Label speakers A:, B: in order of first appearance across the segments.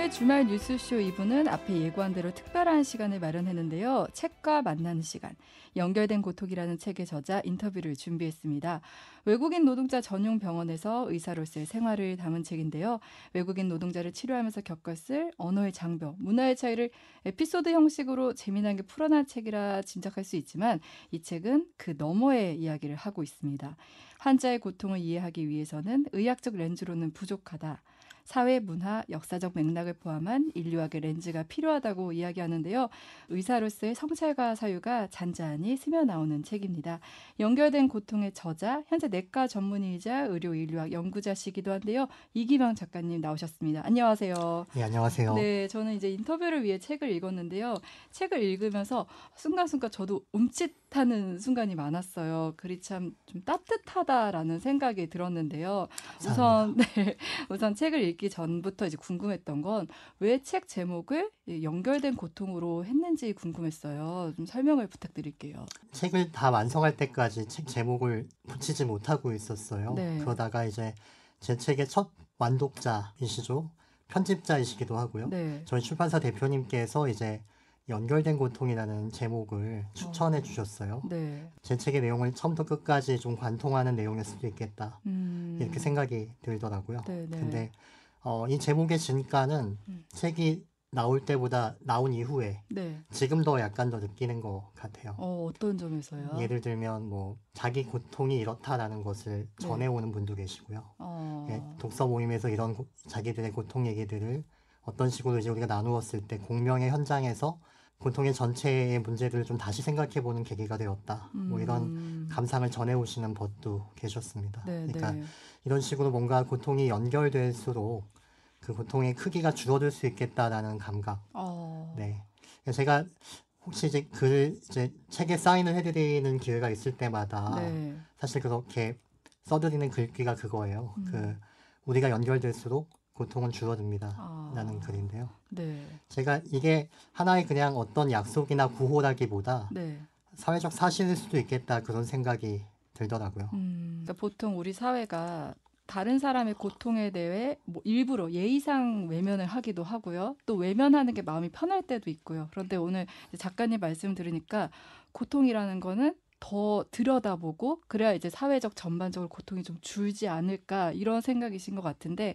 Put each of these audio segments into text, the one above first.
A: 오늘 주말 뉴스쇼 2부는 앞에 예고한 대로 특별한 시간을 마련했는데요. 책과 만나는 시간. 연결된 고통이라는 책의 저자 인터뷰를 준비했습니다. 외국인 노동자 전용 병원에서 의사로서의 생활을 담은 책인데요. 외국인 노동자를 치료하면서 겪었을 언어의 장벽, 문화의 차이를 에피소드 형식으로 재미나게 풀어낸 책이라 짐작할 수 있지만 이 책은 그 너머의 이야기를 하고 있습니다. 환자의 고통을 이해하기 위해서는 의학적 렌즈로는 부족하다. 사회, 문화, 역사적 맥락을 포함한 인류학의 렌즈가 필요하다고 이야기하는데요. 의사로서의 성찰과 사유가 잔잔히 스며 나오는 책입니다. 연결된 고통의 저자, 현재 내과 전문의이자 의료 인류학 연구자시기도 한데요. 이기방 작가님 나오셨습니다. 안녕하세요.
B: 네, 안녕하세요.
A: 네, 저는 이제 인터뷰를 위해 책을 읽었는데요. 책을 읽으면서 순간순간 저도 움찔하는 순간이 많았어요. 글이 참 좀 따뜻하다라는 생각이 들었는데요. 우선 네, 우선 책을 읽기 전부터 이제 궁금했던 건 왜 책 제목을 연결된 고통으로 했는지 궁금했어요. 좀 설명을 부탁드릴게요.
B: 책을 다 완성할 때까지 책 제목을 붙이지 못하고 있었어요.
A: 네.
B: 그러다가 이제 제 책의 첫 완독자이시죠. 편집자이시기도 하고요.
A: 네.
B: 저희 출판사 대표님께서 이제 연결된 고통이라는 제목을 추천해 주셨어요.
A: 네.
B: 제 책의 내용을 처음부터 끝까지 좀 관통하는 내용일 수도 있겠다.
A: 음.
B: 이렇게 생각이 들더라고요.
A: 네, 네.
B: 근데 어, 이 제목의 진가는
A: 음.
B: 책이 나올 때보다 나온 이후에
A: 네.
B: 지금 더 약간 더 느끼는 것 같아요.
A: 어, 어떤 점에서요?
B: 예를 들면 뭐 자기 고통이 이렇다라는 것을
A: 네.
B: 전해오는 분도 계시고요.
A: 어.
B: 예, 독서 모임에서 이런 고- 자기들의 고통 얘기들을 어떤 식으로 이제 우리가 나누었을 때 공명의 현장에서 고통의 전체의 문제들을 좀 다시 생각해보는 계기가 되었다. 뭐 이런
A: 음.
B: 감상을 전해오시는 벗도 계셨습니다.
A: 네,
B: 그러니까
A: 네.
B: 이런 식으로 뭔가 고통이 연결될수록 그 고통의 크기가 줄어들 수 있겠다라는 감각.
A: 어.
B: 네. 제가 혹시 이제 글 이제 책에 사인을 해드리는 기회가 있을 때마다
A: 네.
B: 사실 그렇게 써드리는 글귀가 그거예요.
A: 음.
B: 그 우리가 연결될수록 고통은 줄어듭니다.
A: 아.
B: 라는 글인데요.
A: 네.
B: 제가 이게 하나의 그냥 어떤 약속이나 구호라기보다
A: 네.
B: 사회적 사실일 수도 있겠다 그런 생각이 들더라고요.
A: 음, 그러니까 보통 우리 사회가 다른 사람의 고통에 대해 뭐 일부러 예의상 외면을 하기도 하고요. 또 외면하는 게 마음이 편할 때도 있고요. 그런데 오늘 작가님 말씀 들으니까 고통이라는 거는 더 들여다보고 그래야 이제 사회적 전반적으로 고통이 좀 줄지 않을까 이런 생각이신 것 같은데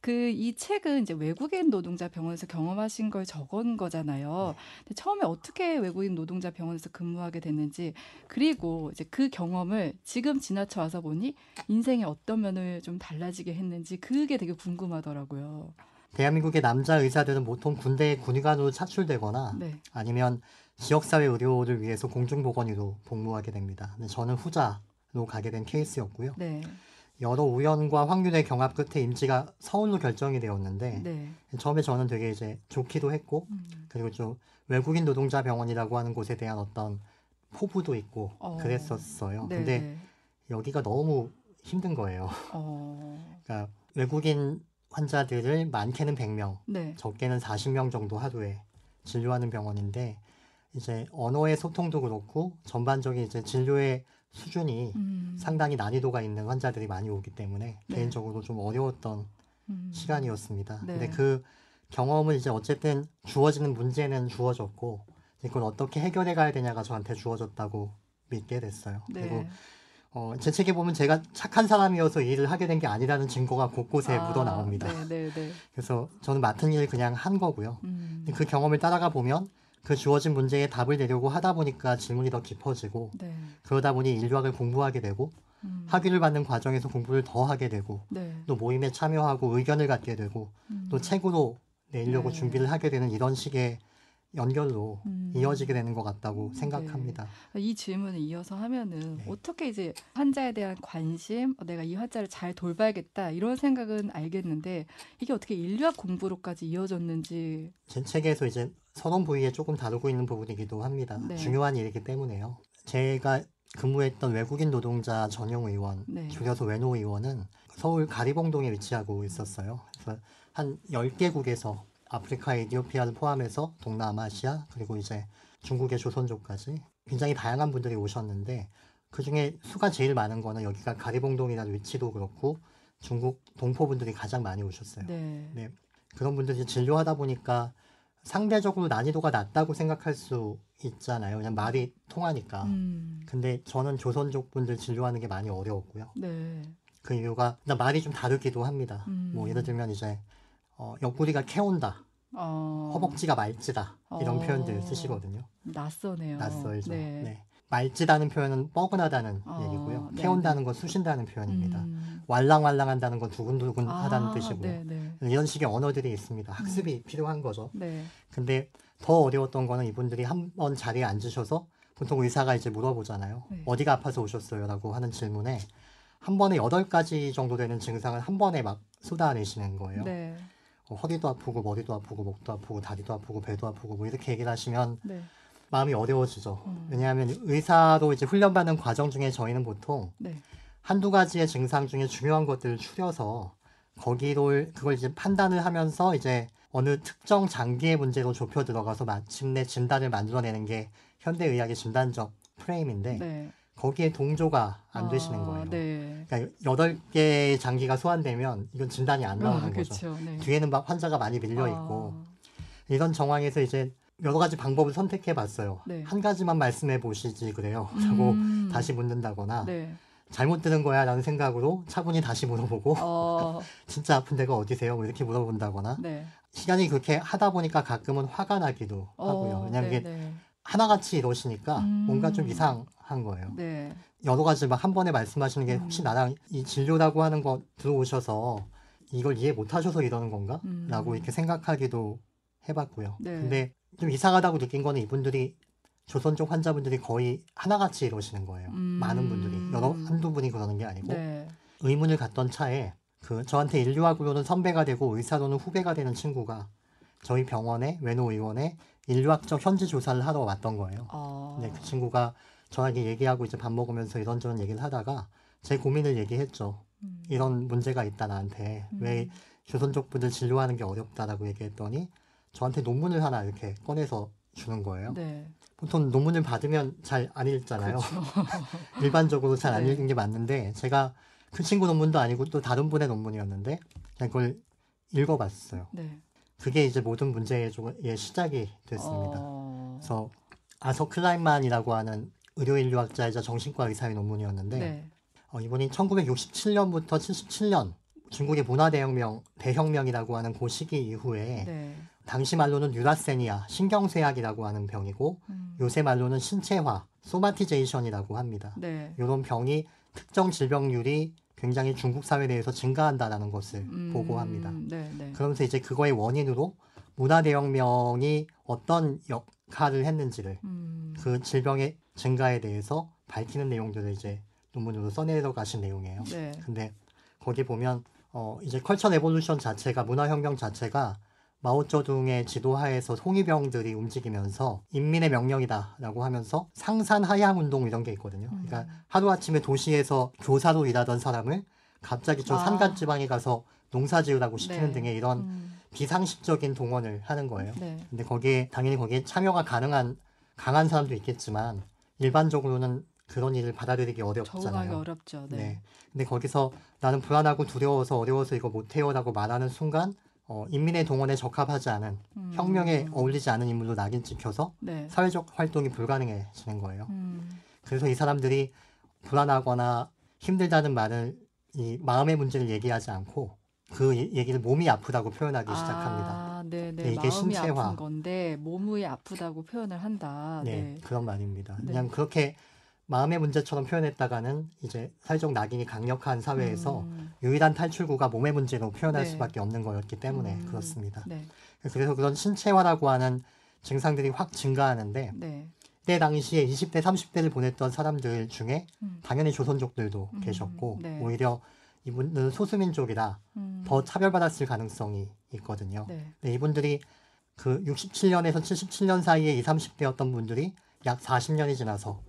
A: 그 이 책은 이제 외국인 노동자 병원에서 경험하신 걸 적은 거잖아요. 근데 처음에 어떻게 외국인 노동자 병원에서 근무하게 됐는지 그리고 이제 그 경험을 지금 지나쳐 와서 보니 인생의 어떤 면을 좀 달라지게 했는지 그게 되게 궁금하더라고요.
B: 대한민국의 남자 의사들은 보통 군대에 군의관으로 차출되거나
A: 네.
B: 아니면 지역사회 의료를 위해서 공중보건의로 복무하게 됩니다. 근데 저는 후자로 가게 된 케이스였고요.
A: 네.
B: 여러 우연과 확률의 경합 끝에 임지가 서울로 결정이 되었는데
A: 네.
B: 처음에 저는 되게 이제 좋기도 했고
A: 음.
B: 그리고 좀 외국인 노동자 병원이라고 하는 곳에 대한 어떤 포부도 있고
A: 어.
B: 그랬었어요.
A: 네.
B: 근데
A: 네.
B: 여기가 너무 힘든 거예요.
A: 어.
B: 그러니까 외국인 환자들을 많게는 100명,
A: 네.
B: 적게는 40명 정도 하루에 진료하는 병원인데 이제 언어의 소통도 그렇고 전반적인 이제 진료의 수준이
A: 음.
B: 상당히 난이도가 있는 환자들이 많이 오기 때문에
A: 네.
B: 개인적으로 좀 어려웠던
A: 음.
B: 시간이었습니다.
A: 네.
B: 근데 그 경험을 이제 어쨌든 주어지는 문제는 주어졌고 이제 그걸 어떻게 해결해 가야 되냐가 저한테 주어졌다고 믿게 됐어요.
A: 네.
B: 그리고 어, 제 책에 보면 제가 착한 사람이어서 이 일을 하게 된 게 아니라는 증거가 곳곳에
A: 아,
B: 묻어 나옵니다.
A: 네, 네, 네.
B: 그래서 저는 맡은 일 그냥 한 거고요.
A: 음.
B: 그 경험을 따라가 보면 그 주어진 문제에 답을 내려고 하다 보니까 질문이 더 깊어지고
A: 네.
B: 그러다 보니 인류학을 공부하게 되고
A: 음.
B: 학위를 받는 과정에서 공부를 더 하게 되고
A: 네.
B: 또 모임에 참여하고 의견을 갖게 되고
A: 음.
B: 또 책으로 내려고
A: 네.
B: 준비를 하게 되는 이런 식의 연결로
A: 음.
B: 이어지게 되는 것 같다고
A: 네.
B: 생각합니다.
A: 이 질문을 이어서 하면은
B: 네.
A: 어떻게 이제 환자에 대한 관심, 어, 내가 이 환자를 잘 돌봐야겠다 이런 생각은 알겠는데 이게 어떻게 인류학 공부로까지 이어졌는지
B: 제 책에서 이제 선언 부위에 조금 다루고 있는 부분이기도 합니다.
A: 네.
B: 중요한 일이기 때문에요. 제가 근무했던 외국인 노동자 전용 의원,
A: 네.
B: 줄여서 외노 의원은 서울 가리봉동에 위치하고 있었어요. 그래서 한 10개국에서 아프리카, 에티오피아를 포함해서 동남아시아 그리고 이제 중국의 조선족까지 굉장히 다양한 분들이 오셨는데 그 중에 수가 제일 많은 거는 여기가 가리봉동이라는 위치도 그렇고 중국 동포분들이 가장 많이 오셨어요.
A: 네.
B: 네. 그런 분들이 진료하다 보니까 상대적으로 난이도가 낮다고 생각할 수 있잖아요. 그냥 말이 통하니까.
A: 음.
B: 근데 저는 조선족 분들 진료하는 게 많이 어려웠고요.
A: 네.
B: 그 이유가 말이 좀 다르기도 합니다.
A: 음.
B: 뭐 예를 들면 이제 어, 옆구리가 캐온다,
A: 어.
B: 허벅지가 말지다 이런
A: 어.
B: 표현들 쓰시거든요.
A: 낯서네요.
B: 낯설죠.
A: 네.
B: 네. 말지다는 표현은 뻐근하다는
A: 어,
B: 얘기고요.
A: 네,
B: 캐온다는 건 쑤신다는 표현입니다.
A: 음.
B: 왈랑왈랑한다는 건 두근두근하다는
A: 아,
B: 뜻이고요.
A: 네, 네.
B: 이런 식의 언어들이 있습니다. 학습이 필요한 거죠.
A: 네.
B: 근데 더 어려웠던 거는 이분들이 한 번 자리에 앉으셔서 보통 의사가 이제 물어보잖아요.
A: 네.
B: 어디가 아파서 오셨어요? 라고 하는 질문에 한 번에 여덟 가지 정도 되는 증상을 한 번에 막 쏟아내시는 거예요.
A: 네.
B: 어, 허리도 아프고 머리도 아프고 목도 아프고 다리도 아프고 배도 아프고 뭐 이렇게 얘기를 하시면
A: 네.
B: 마음이 어려워지죠.
A: 음.
B: 왜냐하면 의사로 이제 훈련받는 과정 중에 저희는 보통
A: 네.
B: 한두 가지의 증상 중에 중요한 것들을 추려서 거기로 그걸 이제 판단을 하면서 이제 어느 특정 장기의 문제로 좁혀 들어가서 마침내 진단을 만들어내는 게 현대 의학의 진단적 프레임인데
A: 네.
B: 거기에 동조가 안 되시는
A: 아,
B: 거예요.
A: 네.
B: 그러니까 여덟 개의 장기가 소환되면 이건 진단이 안 나오는
A: 아, 거죠. 네.
B: 뒤에는 막 환자가 많이 밀려 있고
A: 아,
B: 이런 정황에서 이제 여러 가지 방법을 선택해 봤어요.
A: 네.
B: 한 가지만 말씀해 보시지 그래요. 라고
A: 음.
B: 다시 묻는다거나
A: 네.
B: 잘못 들은 거야 라는 생각으로 차분히 다시 물어보고
A: 어,
B: 진짜 아픈 데가 어디세요? 뭐 이렇게 물어본다거나
A: 네.
B: 시간이 그렇게 하다 보니까 가끔은 화가 나기도 하고요.
A: 어,
B: 왜냐하면
A: 네,
B: 이게
A: 네.
B: 하나같이 이러시니까
A: 음.
B: 뭔가 좀 이상한 거예요.
A: 네.
B: 여러 가지 막 한 번에 말씀하시는 게
A: 음.
B: 혹시 나랑 이 진료라고 하는 거 들어오셔서 이걸 이해 못 하셔서 이러는 건가?
A: 음.
B: 라고 이렇게 생각하기도 해봤고요.
A: 네.
B: 근데 좀 이상하다고 느낀 거는 이분들이 조선족 환자분들이 거의 하나같이 이러시는 거예요.
A: 음.
B: 많은 분들이 여러 한두 분이 그러는 게 아니고
A: 네.
B: 의문을 갖던 차에 그 저한테 인류학으로는 선배가 되고 의사로는 후배가 되는 친구가 저희 병원에 외노 의원에 인류학적 현지 조사를 하러 왔던 거예요.
A: 어.
B: 네, 그 친구가 저에게 얘기하고 이제 밥 먹으면서 이런저런 얘기를 하다가 제 고민을 얘기했죠.
A: 음.
B: 이런 문제가 있다 나한테 왜
A: 음.
B: 조선족 분들 진료하는 게 어렵다라고 얘기했더니 저한테 논문을 하나 이렇게 꺼내서 주는 거예요.
A: 네.
B: 보통 논문을 받으면 잘 안 읽잖아요.
A: 그렇죠.
B: 일반적으로 잘안
A: 네.
B: 읽는 게 맞는데 제가 그 친구 논문도 아니고 또 다른 분의 논문이었는데 그냥 그걸 읽어봤어요.
A: 네.
B: 그게 이제 모든 문제의 의 시작이 됐습니다.
A: 어.
B: 그래서 아서 클라인만이라고 하는 의료 인류학자이자 정신과 의사의 논문이었는데
A: 네.
B: 어, 이분이 1967년부터 77년 중국의 문화 대혁명 대혁명이라고 하는 그 시기 이후에
A: 네.
B: 당시 말로는 neurasthenia 신경쇠약이라고 하는 병이고
A: 음.
B: 요새 말로는 신체화 somatization이라고 합니다.
A: 네.
B: 이런 병이 특정 질병률이 굉장히 중국 사회 내에서 증가한다라는 것을
A: 음.
B: 보고합니다.
A: 네, 네.
B: 그러면서 이제 그거의 원인으로 문화대혁명이 어떤 역할을 했는지를
A: 음.
B: 그 질병의 증가에 대해서 밝히는 내용들을 이제 논문으로 써내려 가신 내용이에요.
A: 네.
B: 근데 거기 보면 어 이제 culture revolution 자체가 문화혁명 자체가 마오쩌둥의 지도하에서 홍위병들이 움직이면서 인민의 명령이다라고 하면서 상산 하향 운동 이런 게 있거든요. 그러니까
A: 음.
B: 하루 아침에 도시에서 교사로 일하던 사람을 갑자기 저
A: 아.
B: 산간 지방에 가서 농사 지으라고 시키는
A: 네.
B: 등의 이런
A: 음.
B: 비상식적인 동원을 하는 거예요.
A: 네.
B: 근데 거기에 당연히 거기에 참여가 가능한 강한 사람도 있겠지만 일반적으로는 그런 일을 받아들이기
A: 적응하기
B: 어렵잖아요.
A: 어렵죠.
B: 네.
A: 네.
B: 근데 거기서 나는 불안하고 두려워서 어려워서 이거 못해요라고 말하는 순간 어, 인민의 동원에 적합하지 않은
A: 음.
B: 혁명에 어울리지 않은 인물로 낙인 찍혀서
A: 네.
B: 사회적 활동이 불가능해지는 거예요.
A: 음.
B: 그래서 이 사람들이 불안하거나 힘들다는 말을 이 마음의 문제를 얘기하지 않고 그 이- 얘기를 몸이 아프다고 표현하기 시작합니다.
A: 아, 네, 네.
B: 네, 이게 신체화.
A: 아픈 건데 몸이 아프다고 표현을 한다.
B: 네,
A: 네.
B: 그런 말입니다.
A: 네.
B: 그냥 그렇게 마음의 문제처럼 표현했다가는 이제 사회적 낙인이 강력한 사회에서
A: 음.
B: 유일한 탈출구가 몸의 문제로 표현할
A: 네.
B: 수밖에 없는 거였기 때문에
A: 음.
B: 그렇습니다.
A: 네.
B: 그래서 그런 신체화라고 하는 증상들이 확 증가하는데
A: 네.
B: 그때 당시에 20대, 30대를 보냈던 사람들 중에
A: 음.
B: 당연히 조선족들도
A: 음,
B: 계셨고
A: 네.
B: 오히려 이분들은 소수민족이라
A: 음.
B: 더 차별받았을 가능성이 있거든요.
A: 네.
B: 네, 이분들이 그 67년에서 77년 사이에 20, 30대였던 분들이 약 40년이 지나서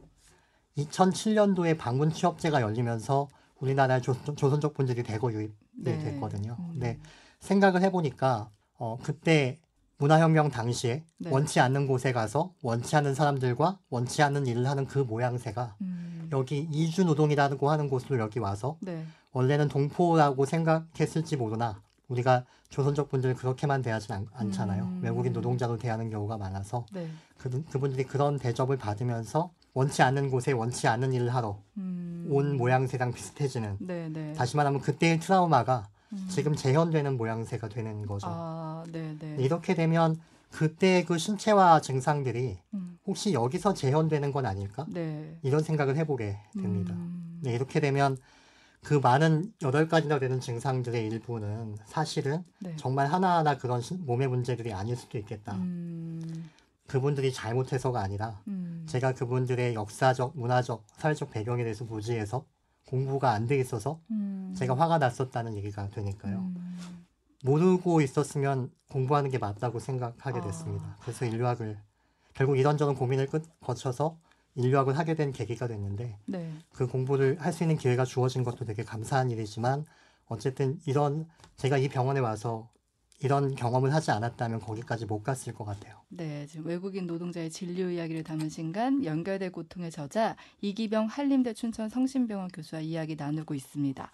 B: 2007년도에 방문 취업제가 열리면서 우리나라의 조, 조선족 분들이 대거 유입이
A: 네.
B: 됐거든요.
A: 음.
B: 근데 생각을 해보니까 어, 그때 문화혁명 당시에
A: 네.
B: 원치 않는 곳에 가서 원치 않는 사람들과 원치 않는 일을 하는 그 모양새가
A: 음.
B: 여기 이주 노동이라고 하는 곳으로 여기 와서
A: 네.
B: 원래는 동포라고 생각했을지 모르나 우리가 조선족 분들 그렇게만 대하진 않, 않잖아요.
A: 음.
B: 외국인 노동자로 대하는 경우가 많아서
A: 네.
B: 그, 그분들이 그런 대접을 받으면서 원치 않는 곳에 원치 않는 일을 하러
A: 음.
B: 온 모양새랑 비슷해지는
A: 네, 네.
B: 다시 말하면 그때의 트라우마가
A: 음.
B: 지금 재현되는 모양새가 되는 거죠.
A: 아, 네, 네.
B: 이렇게 되면 그때 그 신체화 증상들이
A: 음.
B: 혹시 여기서 재현되는 건 아닐까?
A: 네.
B: 이런 생각을 해보게 됩니다.
A: 음.
B: 네, 이렇게 되면 그 많은 여덟 가지나 되는 증상들의 일부는 사실은
A: 네.
B: 정말 하나하나 그런 신- 몸의 문제들이 아닐 수도 있겠다.
A: 음.
B: 그분들이 잘못해서가 아니라
A: 음.
B: 제가 그분들의 역사적, 문화적, 사회적 배경에 대해서 무지해서 공부가 안 돼 있어서
A: 음.
B: 제가 화가 났었다는 얘기가 되니까요.
A: 음.
B: 모르고 있었으면 공부하는 게 맞다고 생각하게
A: 아.
B: 됐습니다. 그래서 인류학을 결국 이런저런 고민을 끝 거쳐서 인류학을 하게 된 계기가 됐는데
A: 네.
B: 그 공부를 할 수 있는 기회가 주어진 것도 되게 감사한 일이지만 어쨌든 이런 제가 이 병원에 와서 이런 경험을 하지 않았다면 거기까지 못 갔을 것 같아요.
A: 네, 지금 외국인 노동자의 진료 이야기를 담은 신간 연결될 고통의 저자 이기병 한림대 춘천 성심병원 교수와 이야기 나누고 있습니다.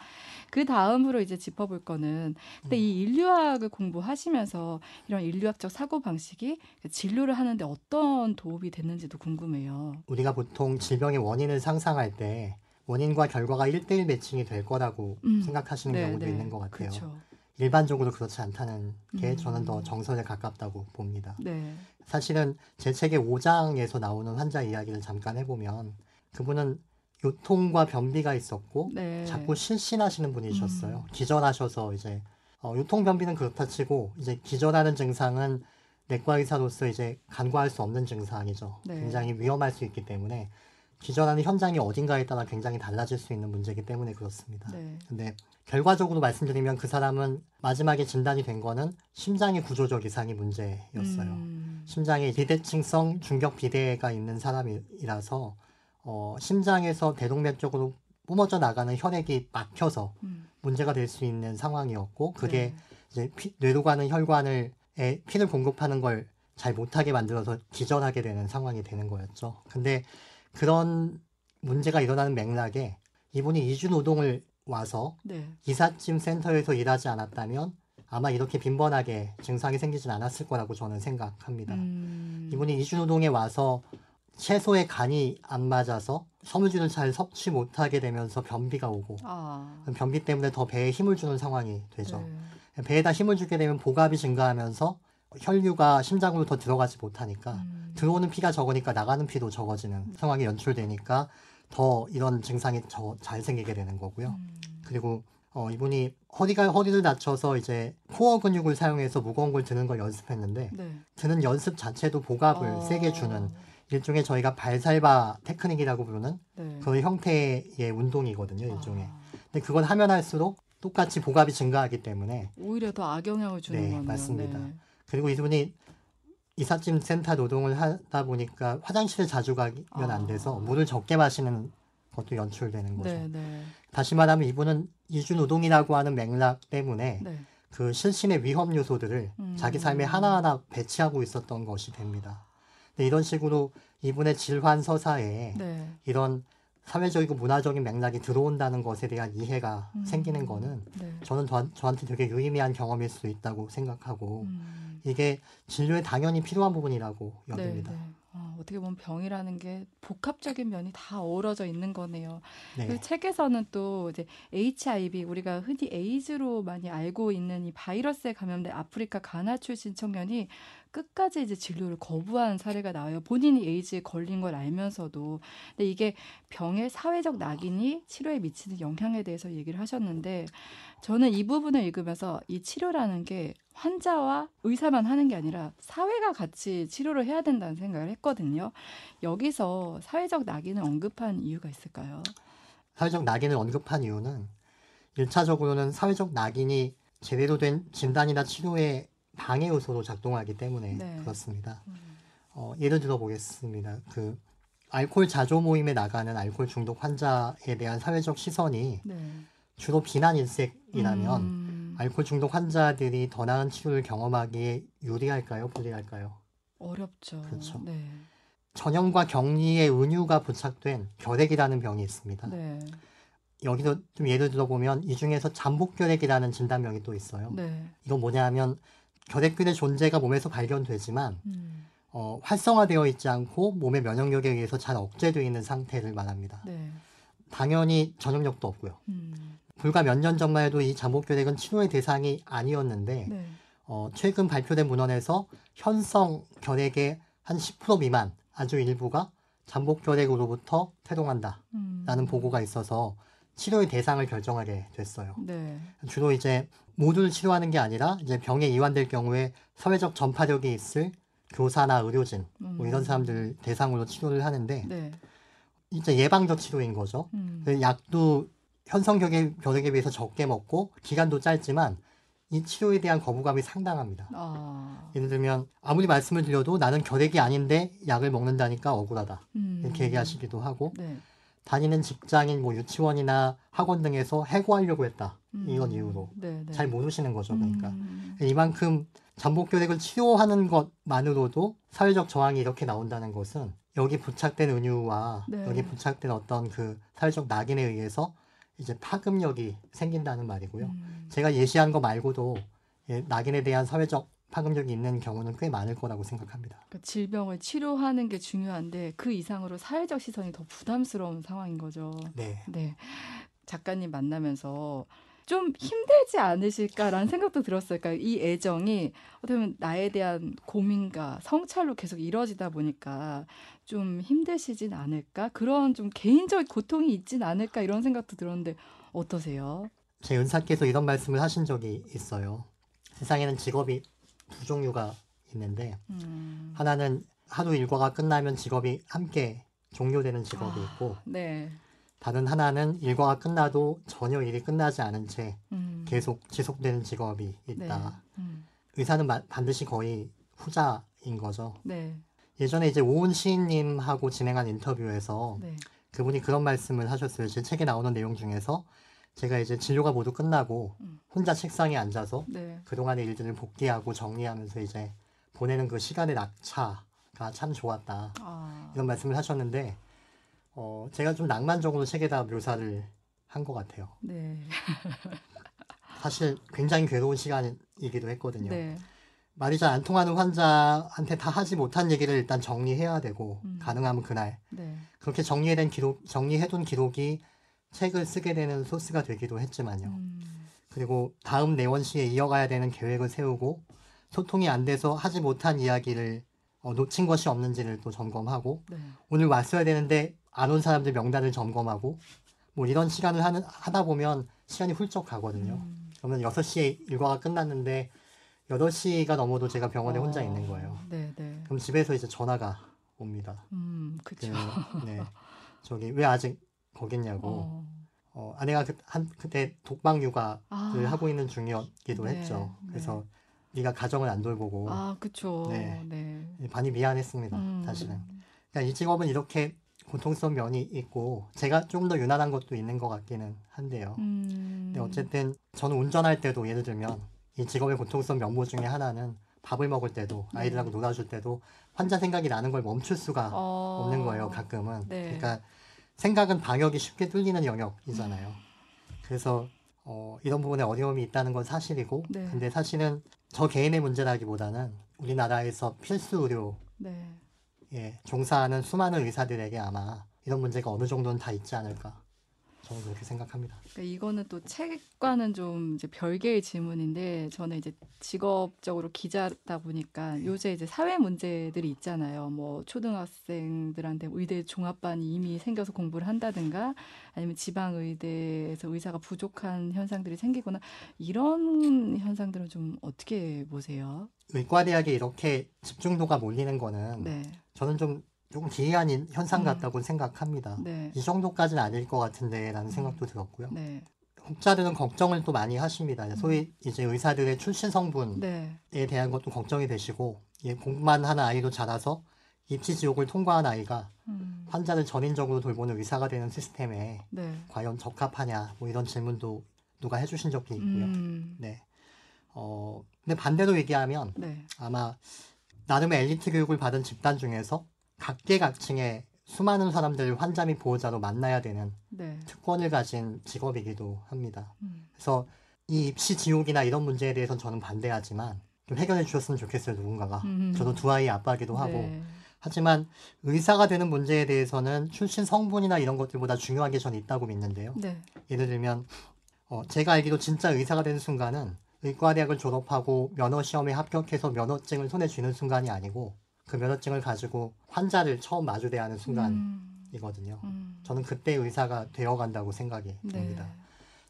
A: 그 다음으로 이제 짚어볼 거는 근데
B: 음.
A: 이 인류학을 공부하시면서 이런 인류학적 사고 방식이 진료를 하는데 어떤 도움이 됐는지도 궁금해요.
B: 우리가 보통 질병의 원인을 상상할 때 원인과 결과가 1대1 매칭이 될 거라고
A: 음.
B: 생각하시는 경우도 있는 것 같아요.
A: 그렇죠.
B: 일반적으로 그렇지 않다는 게
A: 음.
B: 저는 더 정설에 가깝다고 봅니다.
A: 네.
B: 사실은 제 책의 5장에서 나오는 환자 이야기를 잠깐 해보면 그분은 요통과 변비가 있었고
A: 네.
B: 자꾸 실신하시는 분이셨어요.
A: 음.
B: 기절하셔서 이제 어, 요통 변비는 그렇다 치고 이제 기절하는 증상은 내과 의사로서 이제 간과할 수 없는 증상이죠.
A: 네.
B: 굉장히 위험할 수 있기 때문에 기절하는 현장이 어딘가에 따라 굉장히 달라질 수 있는 문제이기 때문에 그렇습니다.
A: 네.
B: 근데 결과적으로 말씀드리면 그 사람은 마지막에 진단이 된 거는 심장의 구조적 이상이 문제였어요.
A: 음.
B: 심장에 비대칭성 중격 비대가 있는 사람이라서 어, 심장에서 대동맥 쪽으로 뿜어져 나가는 혈액이 막혀서
A: 음.
B: 문제가 될 수 있는 상황이었고 그게
A: 네.
B: 이제 피- 뇌로 가는 혈관을 에 피를 공급하는 걸 잘 못하게 만들어서 기절하게 되는 상황이 되는 거였죠. 근데 그런 문제가 일어나는 맥락에 이분이 이주 노동을 와서
A: 네.
B: 이삿짐 센터에서 일하지 않았다면 아마 이렇게 빈번하게 증상이 생기진 않았을 거라고 저는 생각합니다.
A: 음.
B: 이분이 이주노동에 와서 채소에 간이 안 맞아서 섬유질을 잘 섭취 못하게 되면서 변비가 오고
A: 아.
B: 변비 때문에 더 배에 힘을 주는 상황이 되죠.
A: 네.
B: 배에다 힘을 주게 되면 보갑이 증가하면서 혈류가 심장으로 더 들어가지 못하니까
A: 음.
B: 들어오는 피가 적으니까 나가는 피도 적어지는 상황이 연출되니까 더 이런 증상이 더잘 생기게 되는 거고요.
A: 음.
B: 그리고 어, 이분이 허리가 허리를 다쳐서 이제 코어 근육을 사용해서 무거운 걸 드는 걸 연습했는데
A: 네.
B: 드는 연습 자체도 보갑을
A: 어.
B: 세게 주는 일종의 저희가 발살바 테크닉이라고 부르는
A: 네.
B: 그런 형태의 운동이거든요, 일종의.
A: 아,
B: 근데 그걸 하면 할수록 똑같이 복압이 증가하기 때문에
A: 오히려 더 악영향을 주는
B: 네,
A: 거네요.
B: 맞습니다.
A: 네.
B: 그리고 이분이 이삿짐 센터 노동을 하다 보니까 화장실에 자주 가면
A: 아.
B: 안 돼서 물을 적게 마시는 것도 연출되는 거죠.
A: 네, 네,
B: 다시 말하면 이분은 이주 노동이라고 하는 맥락 때문에
A: 네.
B: 그 실신의 위험 요소들을
A: 음.
B: 자기 삶에 하나하나 배치하고 있었던 것이 됩니다. 근데 이런 식으로 이분의 질환 서사에
A: 네.
B: 이런 사회적이고 문화적인 맥락이 들어온다는 것에 대한 이해가
A: 음.
B: 생기는 거는
A: 네.
B: 저는 저, 저한테 되게 유의미한 경험일 수 있다고 생각하고
A: 음.
B: 이게 진료에 당연히 필요한 부분이라고 여깁니다.
A: 네, 네. 어, 어떻게 보면 병이라는 게 복합적인 면이 다 어우러져 있는 거네요.
B: 네.
A: 그 책에서는 또 이제 HIV 우리가 흔히 에이즈로 많이 알고 있는 이 바이러스에 감염된 아프리카 가나 출신 청년이 끝까지 이제 진료를 거부한 사례가 나와요. 본인이 에이즈에 걸린 걸 알면서도. 근데 이게 병의 사회적 낙인이 치료에 미치는 영향에 대해서 얘기를 하셨는데 저는 이 부분을 읽으면서 이 치료라는 게 환자와 의사만 하는 게 아니라 사회가 같이 치료를 해야 된다는 생각을 했거든요. 여기서 사회적 낙인을 언급한 이유가 있을까요?
B: 사회적 낙인을 언급한 이유는 일차적으로는 사회적 낙인이 제대로 된 진단이나 치료의 방해 요소로 작동하기 때문에
A: 네.
B: 그렇습니다.
A: 음.
B: 어, 예를 들어 보겠습니다. 그 알코올 자조 모임에 나가는 알코올 중독 환자에 대한 사회적 시선이
A: 네.
B: 주로 비난 일색이라면
A: 음,
B: 알코올 중독 환자들이 더 나은 치료를 경험하기에 유리할까요? 불리할까요?
A: 어렵죠.
B: 그렇죠.
A: 네.
B: 전염과 격리의 은유가 부착된 결핵이라는 병이 있습니다.
A: 네.
B: 여기서 좀 예를 들어 보면 이 중에서 잠복결핵이라는 진단명이 또 있어요.
A: 네.
B: 이건 뭐냐면 결핵균의 존재가 몸에서 발견되지만
A: 음.
B: 어, 활성화되어 있지 않고 몸의 면역력에 의해서 잘 억제되어 있는 상태를 말합니다.
A: 네.
B: 당연히 전염력도 없고요.
A: 음.
B: 불과 몇 년 전만 해도 이 잠복결핵은 치료의 대상이 아니었는데
A: 네.
B: 어, 최근 발표된 문헌에서 현성 결핵의 한 10% 미만 아주 일부가 잠복결핵으로부터 태동한다라는
A: 음.
B: 보고가 있어서 치료의 대상을 결정하게 됐어요.
A: 네.
B: 주로 이제 모두를 치료하는 게 아니라 이제 병에 이완될 경우에 사회적 전파력이 있을 교사나 의료진 뭐 이런
A: 음.
B: 사람들 대상으로 치료를 하는데
A: 네.
B: 이제 예방적 치료인 거죠.
A: 음.
B: 그 약도 현성격의 결핵에 비해서 적게 먹고 기간도 짧지만 이 치료에 대한 거부감이 상당합니다.
A: 아.
B: 예를 들면 아무리 말씀을 드려도 나는 결핵이 아닌데 약을 먹는다니까 억울하다
A: 음.
B: 이렇게 얘기하시기도 하고
A: 네.
B: 다니는 직장인 뭐 유치원이나 학원 등에서 해고하려고 했다 이런
A: 음.
B: 이유로
A: 네, 네.
B: 잘 모르시는 거죠 그러니까
A: 음.
B: 이만큼 잠복결핵을 치료하는 것만으로도 사회적 저항이 이렇게 나온다는 것은 여기 부착된 은유와
A: 네.
B: 여기 부착된 어떤 그 사회적 낙인에 의해서 이제 파급력이 생긴다는 말이고요.
A: 음.
B: 제가 예시한 거 말고도 예, 낙인에 대한 사회적 파급력이 있는 경우는 꽤 많을 거라고 생각합니다.
A: 그러니까 질병을 치료하는 게 중요한데 그 이상으로 사회적 시선이 더 부담스러운 상황인 거죠.
B: 네.
A: 네. 작가님 만나면서 좀 힘들지 않으실까라는 생각도 들었어요. 그러니까 이 애정이 어떻게 보면 나에 대한 고민과 성찰로 계속 이루어지다 보니까 좀 힘드시진 않을까? 그런 좀 개인적 고통이 있진 않을까? 이런 생각도 들었는데 어떠세요?
B: 제 은사께서 이런 말씀을 하신 적이 있어요. 세상에는 직업이 두 종류가 있는데
A: 음.
B: 하나는 하루 일과가 끝나면 직업이 함께 종료되는 직업이
A: 아.
B: 있고
A: 네.
B: 다른 하나는 일과가 끝나도 전혀 일이 끝나지 않은 채
A: 음.
B: 계속 지속되는 직업이
A: 네.
B: 있다.
A: 음.
B: 의사는 마- 반드시 거의 후자인 거죠.
A: 네.
B: 예전에 이제 오은 시인님하고 진행한 인터뷰에서
A: 네.
B: 그분이 그런 말씀을 하셨어요. 제 책에 나오는 내용 중에서 제가 이제 진료가 모두 끝나고
A: 음.
B: 혼자 책상에 앉아서
A: 네.
B: 그동안의 일들을 복귀하고 정리하면서 이제 보내는 그 시간의 낙차가 참 좋았다.
A: 아.
B: 이런 말씀을 하셨는데 어, 제가 좀 낭만적으로 책에다 묘사를 한 것 같아요.
A: 네.
B: 사실 굉장히 괴로운 시간이기도 했거든요.
A: 네.
B: 말이 잘 안 통하는 환자한테 다 하지 못한 얘기를 일단 정리해야 되고
A: 음.
B: 가능하면 그날
A: 네.
B: 그렇게 정리해둔 기록 정리해둔 기록이 책을 쓰게 되는 소스가 되기도 했지만요.
A: 음.
B: 그리고 다음 내원 시에 이어가야 되는 계획을 세우고 소통이 안 돼서 하지 못한 이야기를 어, 놓친 것이 없는지를 또 점검하고
A: 네.
B: 오늘 왔어야 되는데 안 온 사람들 명단을 점검하고 뭐 이런 시간을 하는, 하다 보면 시간이 훌쩍 가거든요.
A: 음.
B: 그러면 6시에 일과가 끝났는데 8시가 넘어도 제가 병원에 혼자
A: 어.
B: 있는 거예요.
A: 네, 네.
B: 그럼 집에서 이제 전화가 옵니다.
A: 음,
B: 그,
A: 그렇죠.
B: 네. 저기 왜 아직 거겠냐고.
A: 어.
B: 어, 아내가 그, 한, 그때 독방 육아를
A: 아.
B: 하고 있는 중이었기도
A: 네,
B: 했죠.
A: 네.
B: 그래서 네가 가정을 안 돌보고
A: 아, 그렇죠.
B: 네.
A: 네.
B: 많이 미안했습니다.
A: 음.
B: 사실은. 그러니까 이 직업은 이렇게 고통스러운 면이 있고 제가 좀 더 유난한 것도 있는 것 같기는 한데요.
A: 음.
B: 근데 어쨌든 저는 운전할 때도 예를 들면 이 직업의 고통스러운 면모 중에 하나는 밥을 먹을 때도
A: 네.
B: 아이들하고 놀아줄 때도 환자 생각이 나는 걸 멈출 수가
A: 어.
B: 없는 거예요. 가끔은.
A: 네.
B: 그러니까 생각은 방역이 쉽게 뚫리는 영역이잖아요. 그래서 어, 이런 부분에 어려움이 있다는 건 사실이고,
A: 네.
B: 근데 사실은 저 개인의 문제라기보다는 우리나라에서 필수 의료에
A: 네.
B: 종사하는 수많은 의사들에게 아마 이런 문제가 어느 정도는 다 있지 않을까. 저는 그렇게 생각합니다.
A: 그러니까 이거는 또 책과는 좀 이제 별개의 질문인데 저는 이제 직업적으로 기자다 보니까 요새 이제 사회 문제들이 있잖아요. 뭐 초등학생들한테 의대 종합반이 이미 생겨서 공부를 한다든가 아니면 지방 의대에서 의사가 부족한 현상들이 생기거나 이런 현상들은 좀 어떻게 보세요?
B: 의과대학에 이렇게 집중도가 몰리는 거는
A: 네.
B: 저는 좀 조금 기이한 인- 현상
A: 음.
B: 같다고 생각합니다.
A: 네.
B: 이 정도까지는 아닐 것 같은데라는 생각도 들었고요.
A: 네.
B: 혹자들은 걱정을 또 많이 하십니다. 소위 이제 의사들의 출신 성분에
A: 네.
B: 대한 것도 걱정이 되시고 예, 공부만 하는 아이도 자라서 입시 지옥을 통과한 아이가
A: 음.
B: 환자를 전인적으로 돌보는 의사가 되는 시스템에
A: 네.
B: 과연 적합하냐 뭐 이런 질문도 누가 해주신 적이 있고요.
A: 음.
B: 네. 어, 근데 반대로 얘기하면
A: 네.
B: 아마 나름의 엘리트 교육을 받은 집단 중에서 각계각층의 수많은 사람들 환자 및 보호자로 만나야 되는
A: 네.
B: 특권을 가진 직업이기도 합니다.
A: 음.
B: 그래서 이 입시 지옥이나 이런 문제에 대해서는 저는 반대하지만 좀 해결해 주셨으면 좋겠어요 누군가가.
A: 음.
B: 저도 두 아이 아빠기도 하고
A: 네.
B: 하지만 의사가 되는 문제에 대해서는 출신 성분이나 이런 것들보다 중요한 게 저는 있다고 믿는데요.
A: 네.
B: 예를 들면 어, 제가 알기로 진짜 의사가 되는 순간은 의과대학을 졸업하고 면허 시험에 합격해서 면허증을 손에 쥐는 순간이 아니고 그 면허증을 가지고 환자를 처음 마주대야 하는 순간이거든요.
A: 음. 음.
B: 저는 그때 의사가 되어간다고 생각이
A: 네.
B: 듭니다.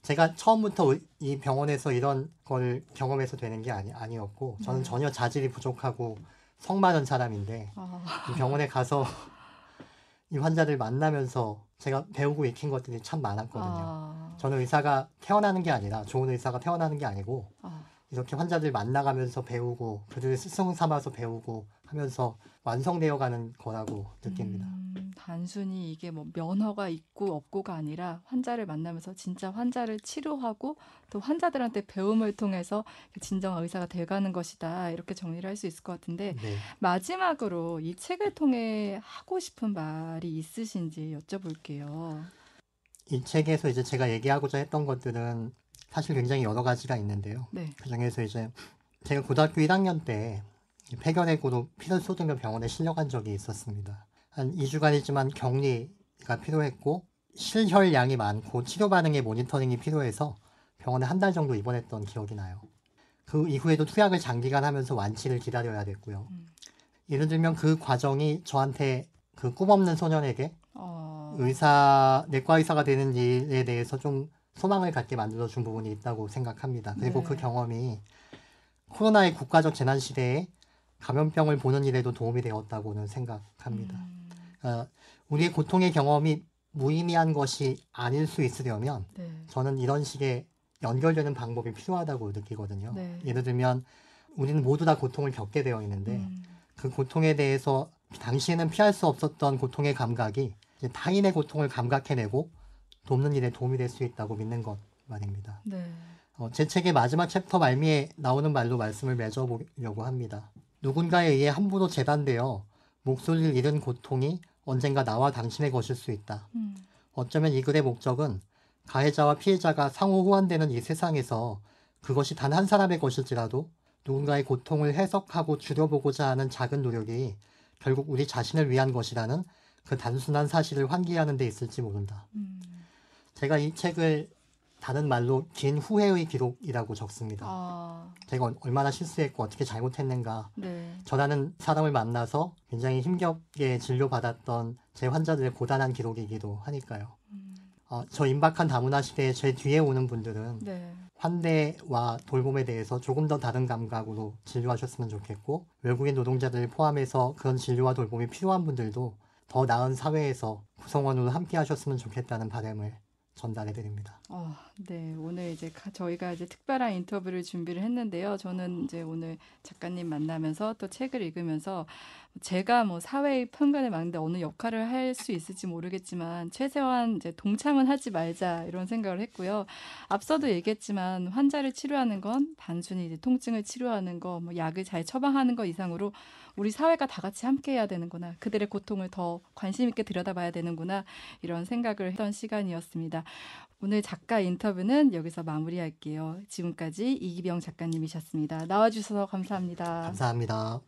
B: 제가 처음부터 의- 이 병원에서 이런 걸 경험해서 되는 게 아니, 아니었고 저는
A: 네.
B: 전혀 자질이 부족하고 성 많은 사람인데
A: 아,
B: 이 병원에 가서 이 환자들 만나면서 제가 배우고 익힌 것들이 참 많았거든요.
A: 아,
B: 저는 의사가 태어나는 게 아니라 좋은 의사가 태어나는 게 아니고
A: 아,
B: 이렇게 환자들 만나가면서 배우고 그들을 스승 삼아서 배우고 하면서 완성되어 가는 거라고 느낍니다.
A: 음, 단순히 이게 뭐 면허가 있고 없고가 아니라 환자를 만나면서 진짜 환자를 치료하고 또 환자들한테 배움을 통해서 진정한 의사가 돼가는 것이다 이렇게 정리를 할 수 있을 것 같은데
B: 네.
A: 마지막으로 이 책을 통해 하고 싶은 말이 있으신지 여쭤볼게요.
B: 이 책에서 이제 제가 얘기하고자 했던 것들은 사실 굉장히 여러 가지가 있는데요.
A: 네,
B: 그 중에서 이제 제가 고등학교 1학년 때 폐결핵으로 피를 쏟으며 병원에 실려간 적이 있었습니다. 한 2주간이지만 격리가 필요했고 실혈량이 많고 치료 반응의 모니터링이 필요해서 병원에 한 달 정도 입원했던 기억이 나요. 그 이후에도 투약을 장기간 하면서 완치를 기다려야 됐고요.
A: 음.
B: 예를 들면 그 과정이 저한테 그 꿈없는 소년에게
A: 어,
B: 의사 내과 의사가 되는 일에 대해서 좀 소망을 갖게 만들어 준 부분이 있다고 생각합니다. 그리고
A: 네.
B: 그 경험이 코로나의 국가적 재난 시대에 감염병을 보는 일에도 도움이 되었다고는 생각합니다.
A: 음,
B: 어, 우리의 고통의 경험이 무의미한 것이 아닐 수 있으려면
A: 네,
B: 저는 이런 식의 연결되는 방법이 필요하다고 느끼거든요.
A: 네.
B: 예를 들면 우리는 모두 다 고통을 겪게 되어 있는데
A: 음,
B: 그 고통에 대해서 당시에는 피할 수 없었던 고통의 감각이 이제 타인의 고통을 감각해내고 돕는 일에 도움이 될 수 있다고 믿는 것 말입니다.
A: 네,
B: 어, 제 책의 마지막 챕터 말미에 나오는 말로 말씀을 맺어보려고 합니다. 누군가에 의해 함부로 재단되어 목소리를 잃은 고통이 언젠가 나와 당신의 것일 수 있다.
A: 음,
B: 어쩌면 이 글의 목적은 가해자와 피해자가 상호 호환되는 이 세상에서 그것이 단 한 사람의 것일지라도 누군가의 고통을 해석하고 줄여보고자 하는 작은 노력이 결국 우리 자신을 위한 것이라는 그 단순한 사실을 환기하는 데 있을지 모른다.
A: 음.
B: 제가 이 책을 다른 말로 긴 후회의 기록이라고 적습니다.
A: 아,
B: 제가 얼마나 실수했고 어떻게 잘못했는가.
A: 네,
B: 저라는 사람을 만나서 굉장히 힘겹게 진료받았던 제 환자들의 고단한 기록이기도 하니까요.
A: 음,
B: 어, 저 임박한 다문화 시대에 제 뒤에 오는 분들은
A: 네,
B: 환대와 돌봄에 대해서 조금 더 다른 감각으로 진료하셨으면 좋겠고 외국인 노동자들을 포함해서 그런 진료와 돌봄이 필요한 분들도 더 나은 사회에서 구성원으로 함께 하셨으면 좋겠다는 바람을 전달해 드립니다.
A: 어, 네, 오늘 이제 가- 저희가 이제 특별한 인터뷰를 준비를 했는데요. 저는 이제 오늘 작가님 만나면서 또 책을 읽으면서 제가 뭐 사회의 편견을 막는데 어느 역할을 할 수 있을지 모르겠지만 최소한 이제 동참은 하지 말자 이런 생각을 했고요. 앞서도 얘기했지만 환자를 치료하는 건 단순히 이제 통증을 치료하는 거, 뭐 약을 잘 처방하는 거 이상으로 우리 사회가 다 같이 함께 해야 되는구나. 그들의 고통을 더 관심 있게 들여다봐야 되는구나. 이런 생각을 했던 시간이었습니다. 오늘 작가 인터뷰는 여기서 마무리할게요. 지금까지 이기병 작가님이셨습니다. 나와주셔서 감사합니다.
B: 감사합니다.